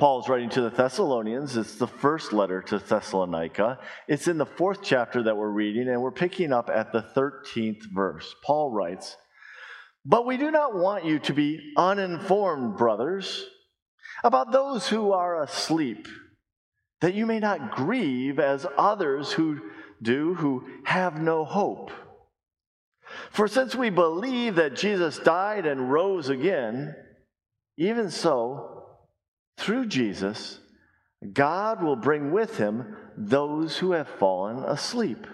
Paul's writing to the Thessalonians. It's the first letter to Thessalonica. It's in the fourth chapter that we're reading, and we're picking up at the 13th verse. Paul writes, But we do not want you to be uninformed, brothers, about those who are asleep, that you may not grieve as others who do who have no hope. For since we believe that Jesus died and rose again, even so, through Jesus, God will bring with him those who have fallen asleep.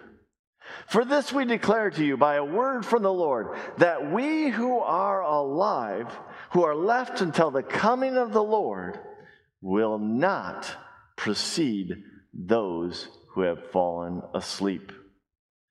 For this we declare to you by a word from the Lord, that we who are alive, who are left until the coming of the Lord, will not precede those who have fallen asleep.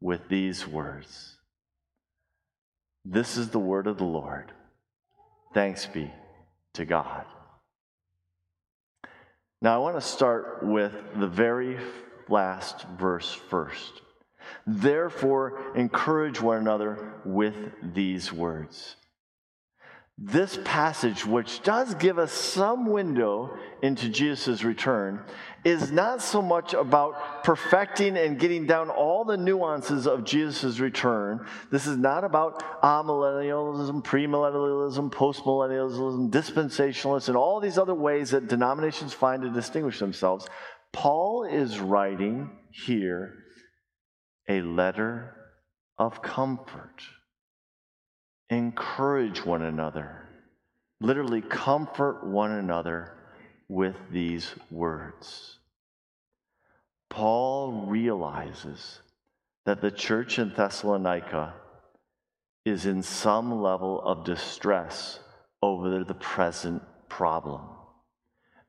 with these words This is the word of the Lord. Thanks be to God. Now, I want to start with the very last verse first. Therefore, encourage one another with these words this passage, which does give us some window into Jesus' return, is not so much about perfecting and getting down all the nuances of Jesus' return. This is not about amillennialism, premillennialism, postmillennialism, dispensationalists, and all these other ways that denominations find to distinguish themselves. Paul is writing here a letter of comfort encourage one another. Literally, comfort one another with these words. Paul realizes that the church in Thessalonica is in some level of distress over the present problem.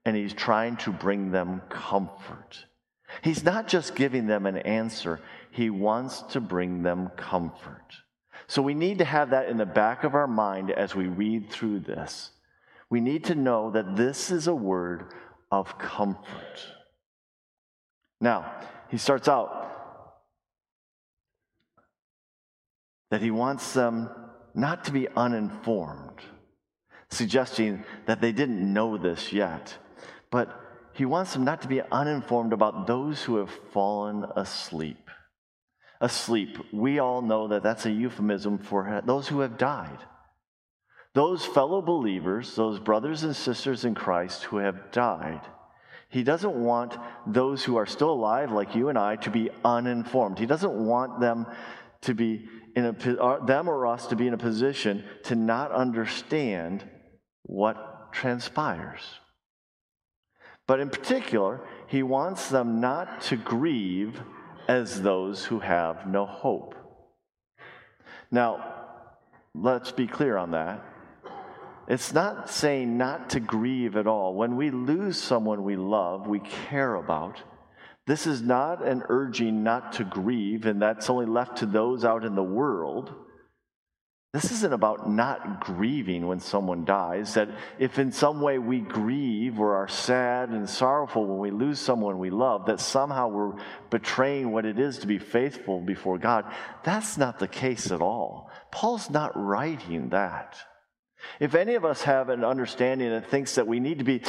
And he's trying to bring them comfort. He's not just giving them an answer, he wants to bring them comfort. So we need to have that in the back of our mind as we read through this. We need to know that this is a word of comfort. Now, he starts out that he wants them not to be uninformed, suggesting that they didn't know this yet, but he wants them not to be uninformed about those who have fallen asleep asleep. We all know that that's a euphemism for those who have died. Those fellow believers, those brothers and sisters in Christ who have died. He doesn't want those who are still alive, like you and I, to be uninformed. He doesn't want them to be in a, uh, them or us to be in a position to not understand what transpires. But in particular, he wants them not to grieve as those who have no hope. Now, let's be clear on that. It's not saying not to grieve at all. When we lose someone we love, we care about, this is not an urging not to grieve, and that's only left to those out in the world. This isn't about not grieving when someone dies, that if in some way we grieve or are sad and sorrowful when we lose someone we love, that somehow we're betraying what it is to be faithful before God. That's not the case at all. Paul's not writing that. If any of us have an understanding that thinks that we need to be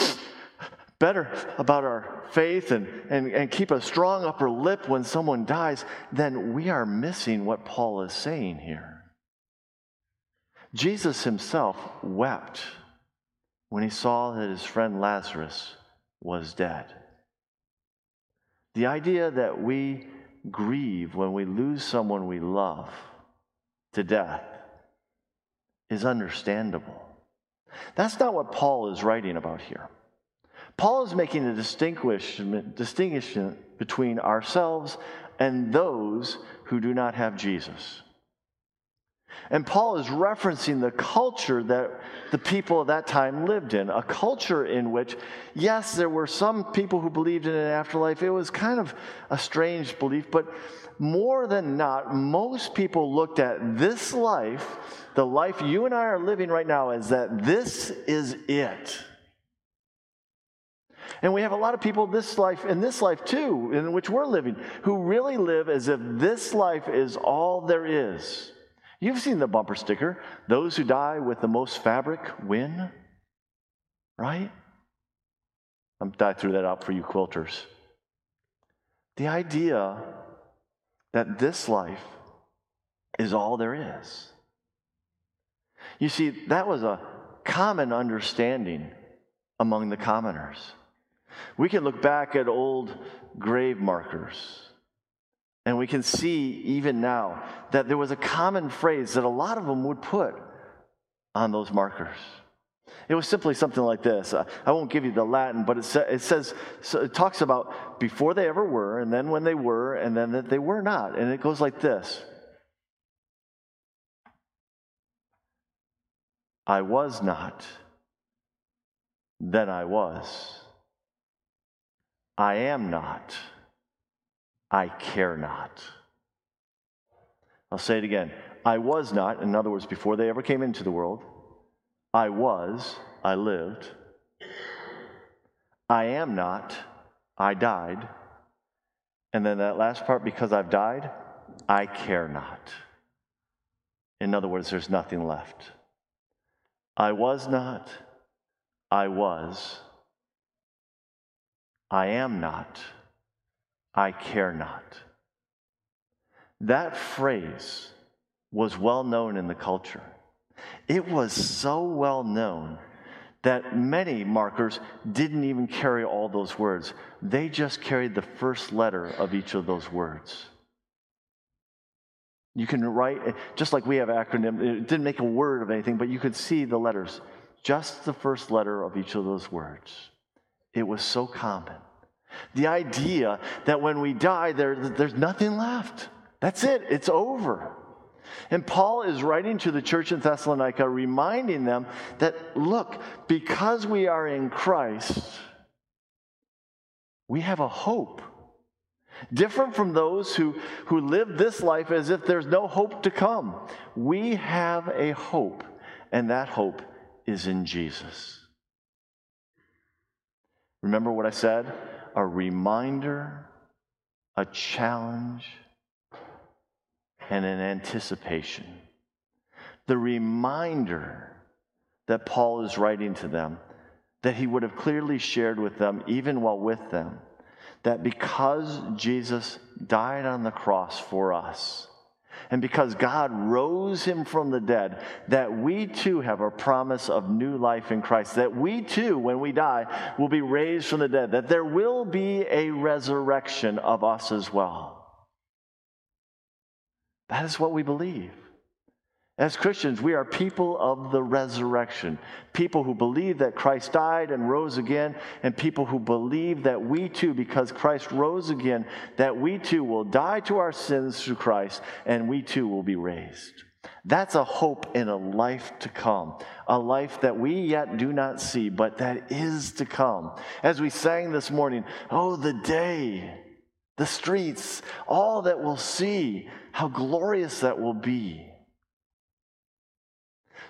better about our faith and, and, and keep a strong upper lip when someone dies, then we are missing what Paul is saying here. Jesus himself wept when he saw that his friend Lazarus was dead. The idea that we grieve when we lose someone we love to death is understandable. That's not what Paul is writing about here. Paul is making a distinction, between ourselves and those who do not have Jesus. And Paul is referencing the culture that the people of that time lived in, a culture in which, yes, there were some people who believed in an afterlife. It was kind of a strange belief, but more than not, most people looked at this life, the life you and I are living right now, as that this is it. And we have a lot of people this life in this life too, in which we're living, who really live as if this life is all there is. You've seen the bumper sticker those who die with the most fabric win, right? I'm, I threw that out for you quilters. The idea that this life is all there is. You see, that was a common understanding among the commoners. We can look back at old grave markers and we can see even now that there was a common phrase that a lot of them would put on those markers. It was simply something like this. Uh, I won't give you the Latin, but it, it says, it talks about before they ever were, and then when they were, and then that they were not. And it goes like this I was not, then I was. I am not I care not. I'll say it again. I was not, in other words, before they ever came into the world, I was, I lived. I am not, I died. And then that last part, because I've died, I care not. In other words, there's nothing left. I was not, I was. I am not. I care not. That phrase was well known in the culture. It was so well known that many markers didn't even carry all those words. They just carried the first letter of each of those words. You can write, just like we have acronym, it didn't make a word of anything, but you could see the letters, just the first letter of each of those words. It was so common. The idea that when we die, there, there's nothing left. That's it, it's over. And Paul is writing to the church in Thessalonica, reminding them that, look, because we are in Christ, we have a hope. Different from those who, who live this life as if there's no hope to come. We have a hope, and that hope is in Jesus. Remember what I said? a reminder, a challenge, and an anticipation. The reminder that Paul is writing to them, that he would have clearly shared with them, even while with them, that because Jesus died on the cross for us, and because God rose him from the dead, that we too have a promise of new life in Christ. That we too, when we die, will be raised from the dead. That there will be a resurrection of us as well. That is what we believe. As Christians, we are people of the resurrection, people who believe that Christ died and rose again, and people who believe that we too, because Christ rose again, that we too will die to our sins through Christ, and we too will be raised. That's a hope in a life to come, a life that we yet do not see, but that is to come. As we sang this morning, oh, the day, the streets, all that we'll see, how glorious that will be.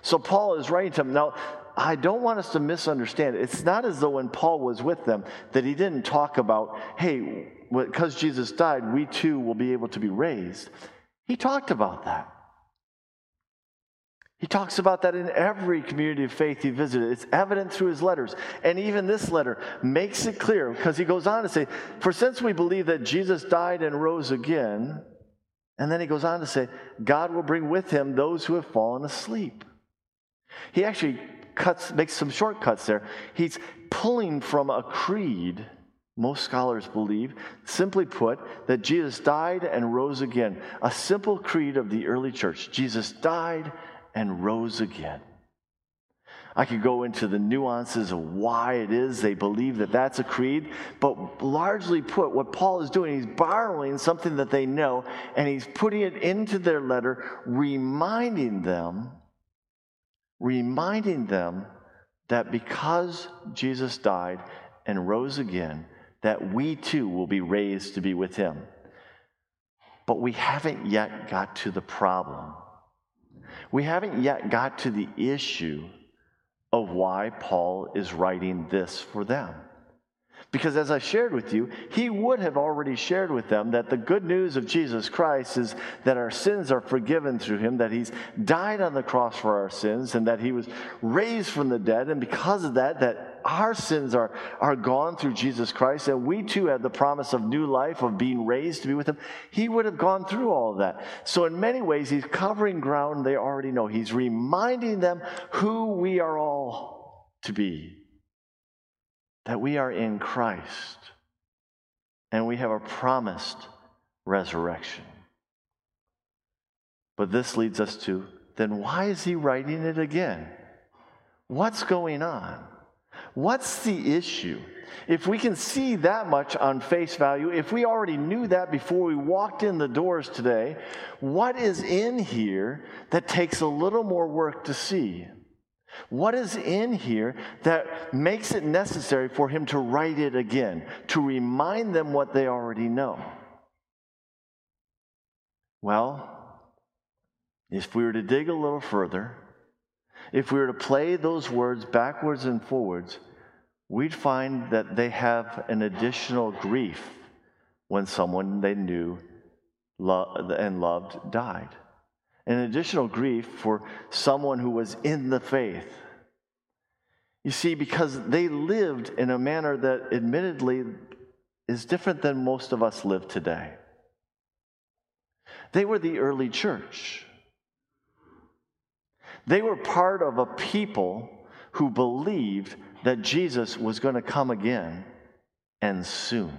So Paul is writing to them. Now, I don't want us to misunderstand. It's not as though when Paul was with them that he didn't talk about, hey, because Jesus died, we too will be able to be raised. He talked about that. He talks about that in every community of faith he visited. It's evident through his letters. And even this letter makes it clear because he goes on to say, For since we believe that Jesus died and rose again, and then he goes on to say, God will bring with him those who have fallen asleep. He actually cuts, makes some shortcuts there. He's pulling from a creed, most scholars believe, simply put, that Jesus died and rose again. A simple creed of the early church Jesus died and rose again. I could go into the nuances of why it is they believe that that's a creed. But largely put, what Paul is doing, he's borrowing something that they know and he's putting it into their letter, reminding them, reminding them that because Jesus died and rose again, that we too will be raised to be with him. But we haven't yet got to the problem. We haven't yet got to the issue why Paul is writing this for them. Because as I shared with you, he would have already shared with them that the good news of Jesus Christ is that our sins are forgiven through him, that he's died on the cross for our sins, and that he was raised from the dead. And because of that, that, our sins are, are gone through Jesus Christ, and we too have the promise of new life, of being raised to be with him. He would have gone through all of that. So, in many ways, he's covering ground they already know. He's reminding them who we are all to be that we are in Christ and we have a promised resurrection. But this leads us to then why is he writing it again? What's going on? What's the issue? If we can see that much on face value, if we already knew that before we walked in the doors today, what is in here that takes a little more work to see? What is in here that makes it necessary for him to write it again, to remind them what they already know? Well, if we were to dig a little further, if we were to play those words backwards and forwards, we'd find that they have an additional grief when someone they knew and loved died an additional grief for someone who was in the faith. You see, because they lived in a manner that admittedly is different than most of us live today. They were the early church. They were part of a people who believed that Jesus was going to come again and soon.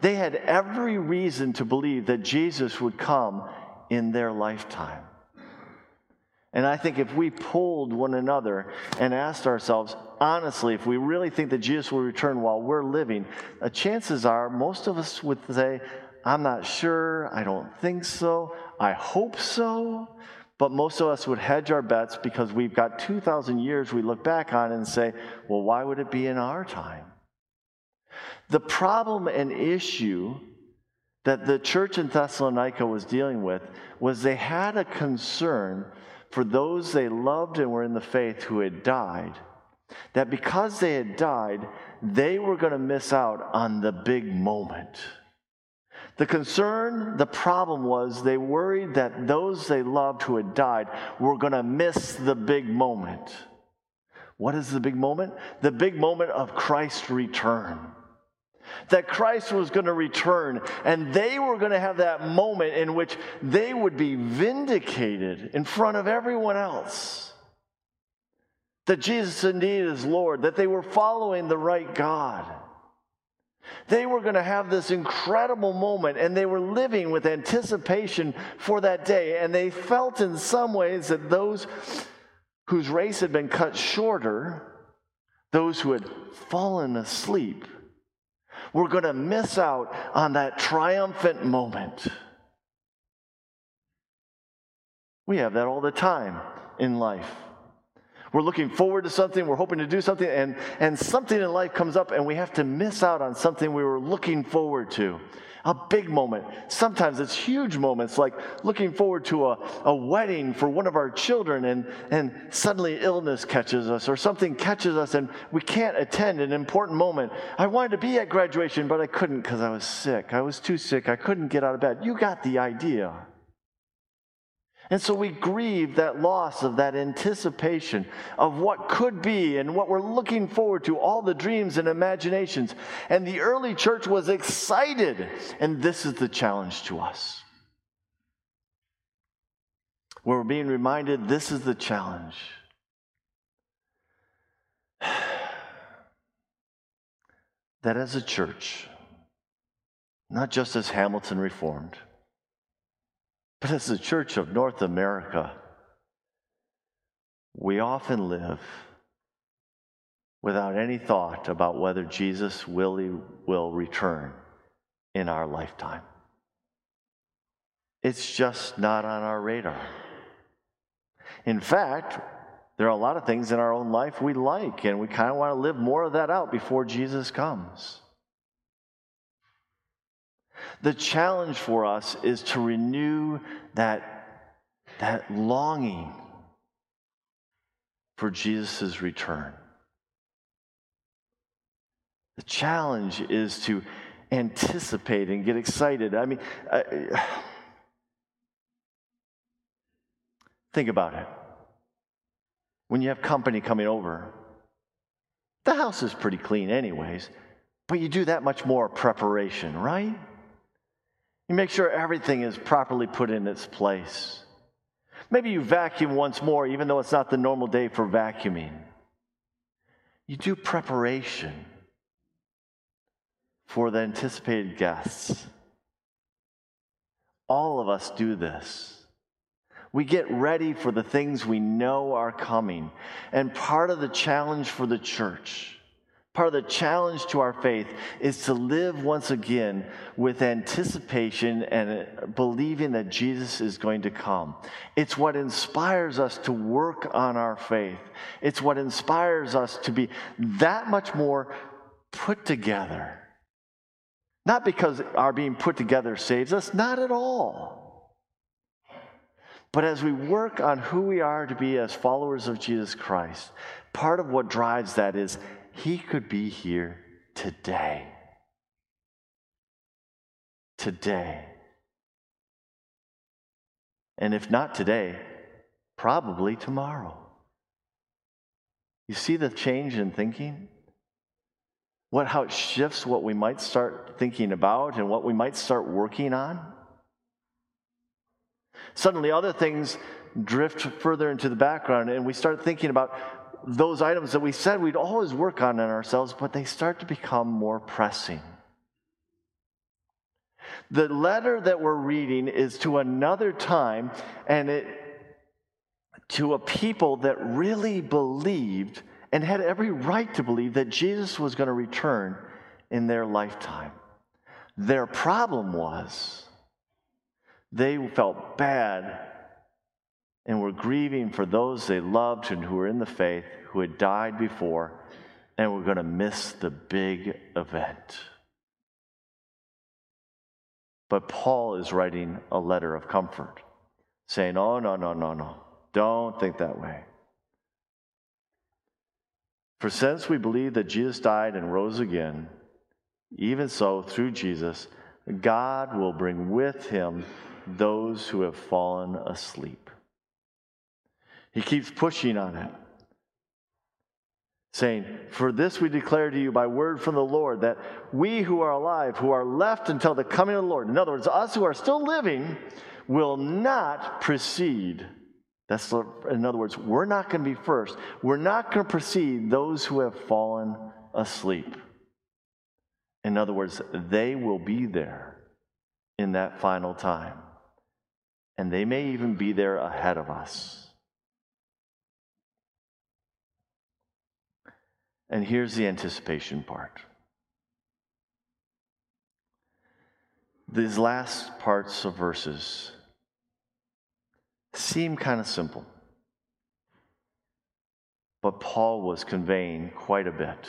They had every reason to believe that Jesus would come in their lifetime. And I think if we pulled one another and asked ourselves, honestly, if we really think that Jesus will return while we're living, the chances are most of us would say, I'm not sure, I don't think so, I hope so. But most of us would hedge our bets because we've got 2,000 years we look back on and say, well, why would it be in our time? The problem and issue that the church in Thessalonica was dealing with was they had a concern for those they loved and were in the faith who had died. That because they had died, they were going to miss out on the big moment. The concern, the problem was they worried that those they loved who had died were going to miss the big moment. What is the big moment? The big moment of Christ's return that Christ was going to return, and they were going to have that moment in which they would be vindicated in front of everyone else. That Jesus indeed is Lord, that they were following the right God. They were going to have this incredible moment, and they were living with anticipation for that day. And they felt in some ways that those whose race had been cut shorter, those who had fallen asleep, we're going to miss out on that triumphant moment. We have that all the time in life. We're looking forward to something, we're hoping to do something, and, and something in life comes up, and we have to miss out on something we were looking forward to a big moment. Sometimes it's huge moments, like looking forward to a, a wedding for one of our children, and, and suddenly illness catches us, or something catches us, and we can't attend an important moment. I wanted to be at graduation, but I couldn't because I was sick. I was too sick. I couldn't get out of bed. You got the idea. And so we grieve that loss of that anticipation of what could be and what we're looking forward to, all the dreams and imaginations. And the early church was excited. And this is the challenge to us. We're being reminded this is the challenge. that as a church, not just as Hamilton Reformed, but as the Church of North America, we often live without any thought about whether Jesus will, will return in our lifetime. It's just not on our radar. In fact, there are a lot of things in our own life we like, and we kind of want to live more of that out before Jesus comes. The challenge for us is to renew that, that longing for Jesus' return. The challenge is to anticipate and get excited. I mean, I, think about it. When you have company coming over, the house is pretty clean, anyways, but you do that much more preparation, right? You make sure everything is properly put in its place. Maybe you vacuum once more, even though it's not the normal day for vacuuming. You do preparation for the anticipated guests. All of us do this. We get ready for the things we know are coming. And part of the challenge for the church, part of the challenge to our faith, is to live once again with anticipation and believing that Jesus is going to come. It's what inspires us to work on our faith, it's what inspires us to be that much more put together not because our being put together saves us, not at all. But as we work on who we are to be as followers of Jesus Christ, part of what drives that is He could be here today. Today. And if not today, probably tomorrow. You see the change in thinking? what, how it shifts what we might start thinking about and what we might start working on. Suddenly, other things drift further into the background, and we start thinking about those items that we said we'd always work on in ourselves, but they start to become more pressing. The letter that we're reading is to another time, and it to a people that really believed and had every right to believe that Jesus was going to return in their lifetime. Their problem was they felt bad and were grieving for those they loved and who were in the faith who had died before and were going to miss the big event. But Paul is writing a letter of comfort, saying, Oh, no, no, no, no. Don't think that way. For since we believe that Jesus died and rose again, even so, through Jesus, God will bring with him those who have fallen asleep. He keeps pushing on it, saying, For this we declare to you by word from the Lord, that we who are alive, who are left until the coming of the Lord, in other words, us who are still living, will not precede that's in other words, we're not going to be first. We're not going to precede those who have fallen asleep. In other words, they will be there in that final time. And they may even be there ahead of us. And here's the anticipation part. These last parts of verses seem kind of simple. But Paul was conveying quite a bit.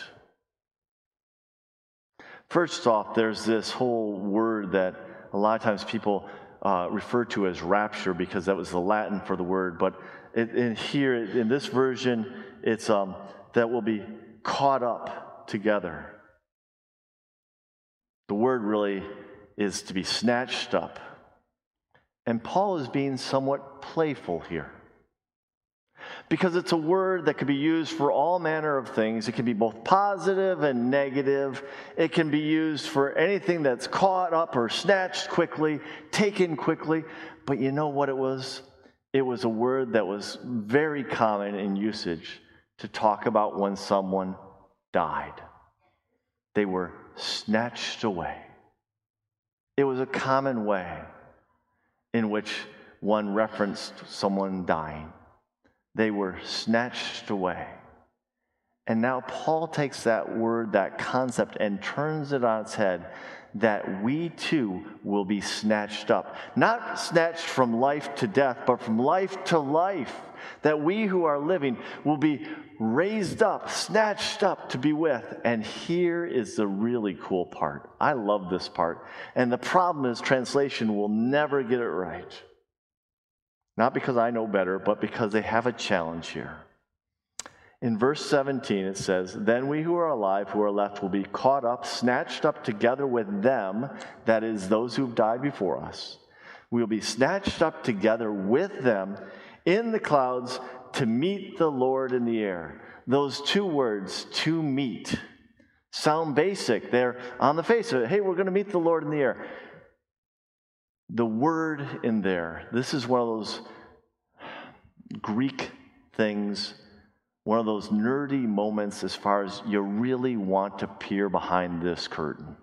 First off, there's this whole word that a lot of times people uh, refer to as rapture because that was the Latin for the word. But it, in here, in this version, it's um, that will be caught up together. The word really is to be snatched up. And Paul is being somewhat playful here. Because it's a word that can be used for all manner of things. It can be both positive and negative. It can be used for anything that's caught up or snatched quickly, taken quickly. But you know what it was? It was a word that was very common in usage to talk about when someone died. They were snatched away. It was a common way in which one referenced someone dying. they were snatched away. And now Paul takes that word, that concept, and turns it on its head that we too will be snatched up. Not snatched from life to death, but from life to life. That we who are living will be raised up, snatched up to be with. And here is the really cool part. I love this part. And the problem is, translation will never get it right. Not because I know better, but because they have a challenge here. In verse 17, it says, Then we who are alive, who are left, will be caught up, snatched up together with them, that is, those who've died before us. We will be snatched up together with them in the clouds to meet the Lord in the air. Those two words, to meet, sound basic. They're on the face of it. Hey, we're going to meet the Lord in the air. The word in there, this is one of those Greek things one of those nerdy moments as far as you really want to peer behind this curtain.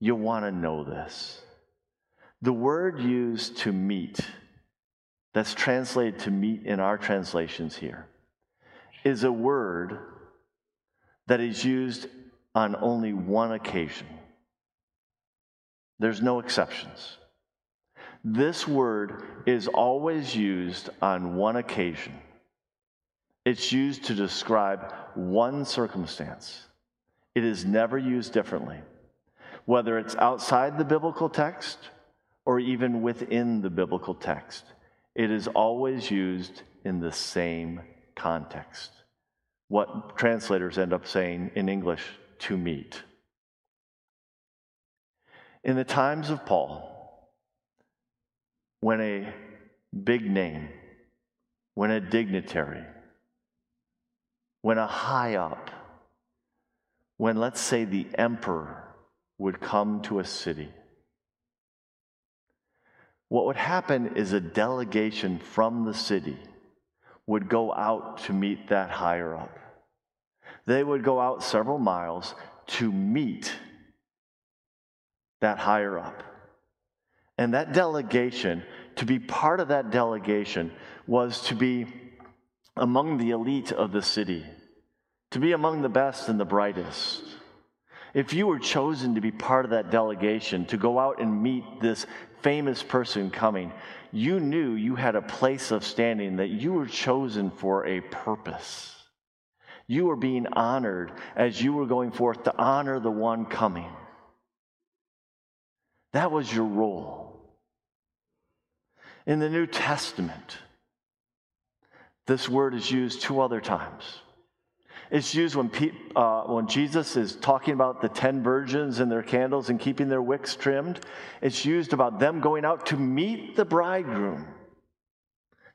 You want to know this. The word used to meet, that's translated to meet in our translations here, is a word that is used on only one occasion. There's no exceptions. This word is always used on one occasion. It's used to describe one circumstance. It is never used differently, whether it's outside the biblical text or even within the biblical text. It is always used in the same context. What translators end up saying in English, to meet. In the times of Paul, when a big name, when a dignitary, when a high up, when let's say the emperor would come to a city, what would happen is a delegation from the city would go out to meet that higher up. They would go out several miles to meet that higher up. And that delegation, to be part of that delegation, was to be among the elite of the city to be among the best and the brightest. If you were chosen to be part of that delegation, to go out and meet this famous person coming, you knew you had a place of standing, that you were chosen for a purpose. You were being honored as you were going forth to honor the one coming. That was your role. In the New Testament, this word is used two other times. It's used when, pe- uh, when Jesus is talking about the 10 virgins and their candles and keeping their wicks trimmed. It's used about them going out to meet the bridegroom.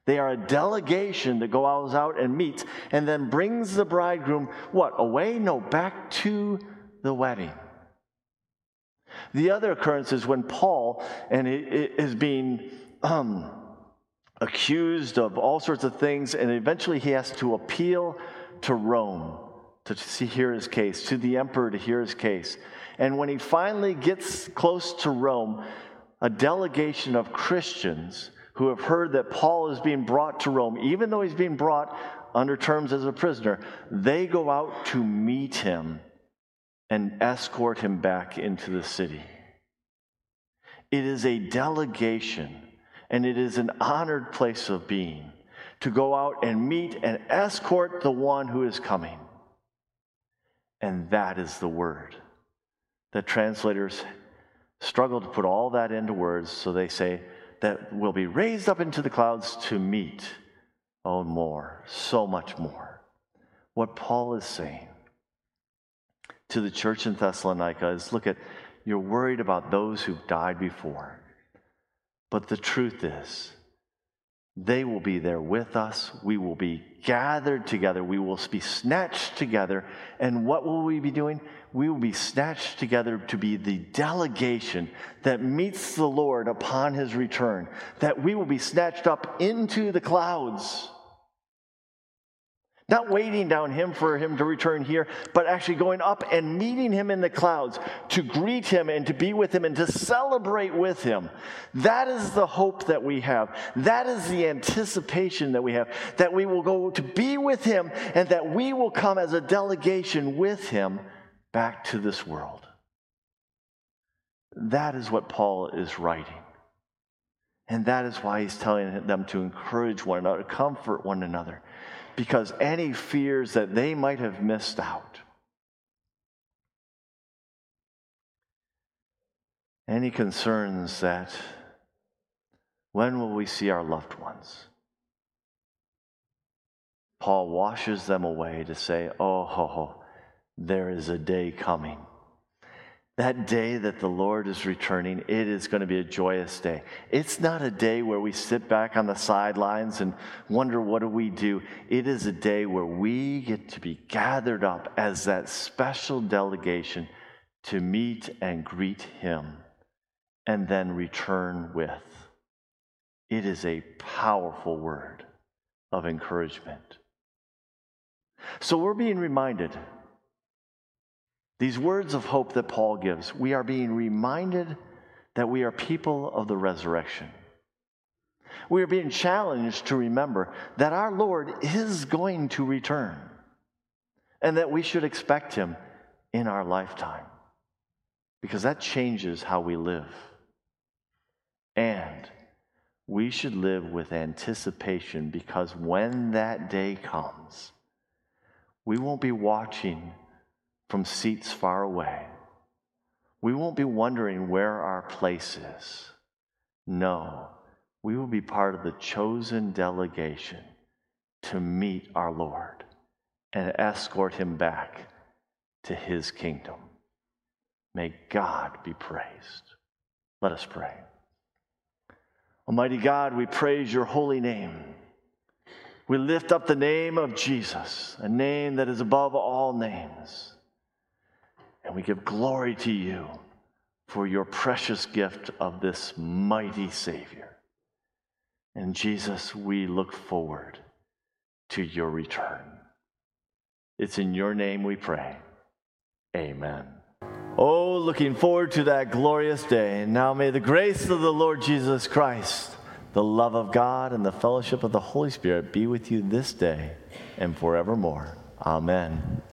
They are a delegation that goes out and meets and then brings the bridegroom, what, away? No, back to the wedding. The other occurrence is when Paul and is being um, accused of all sorts of things, and eventually he has to appeal to Rome to see, hear his case, to the emperor to hear his case. And when he finally gets close to Rome, a delegation of Christians who have heard that Paul is being brought to Rome, even though he's being brought under terms as a prisoner, they go out to meet him and escort him back into the city. It is a delegation, and it is an honored place of being to go out and meet and escort the one who is coming. And that is the word. The translators struggle to put all that into words, so they say that will be raised up into the clouds to meet. Oh, more, so much more. What Paul is saying to the church in Thessalonica is look at, you're worried about those who've died before. But the truth is, they will be there with us. We will be gathered together. We will be snatched together. And what will we be doing? We will be snatched together to be the delegation that meets the Lord upon his return, that we will be snatched up into the clouds. Not waiting down him for him to return here, but actually going up and meeting him in the clouds to greet him and to be with him and to celebrate with him. That is the hope that we have. That is the anticipation that we have that we will go to be with him and that we will come as a delegation with him back to this world. That is what Paul is writing. And that is why he's telling them to encourage one another, comfort one another, because any fears that they might have missed out, any concerns that when will we see our loved ones? Paul washes them away to say, Oh, ho, ho, there is a day coming that day that the Lord is returning, it is going to be a joyous day. It's not a day where we sit back on the sidelines and wonder what do we do. It is a day where we get to be gathered up as that special delegation to meet and greet Him and then return with. It is a powerful word of encouragement. So we're being reminded these words of hope that Paul gives, we are being reminded that we are people of the resurrection. We are being challenged to remember that our Lord is going to return and that we should expect him in our lifetime because that changes how we live. And we should live with anticipation because when that day comes, we won't be watching from seats far away. We won't be wondering where our place is. No, we will be part of the chosen delegation to meet our Lord and escort him back to his kingdom. May God be praised. Let us pray. Almighty God, we praise your holy name. We lift up the name of Jesus, a name that is above all names. And we give glory to you for your precious gift of this mighty Savior. And Jesus, we look forward to your return. It's in your name we pray. Amen. Oh, looking forward to that glorious day. And now may the grace of the Lord Jesus Christ, the love of God, and the fellowship of the Holy Spirit be with you this day and forevermore. Amen.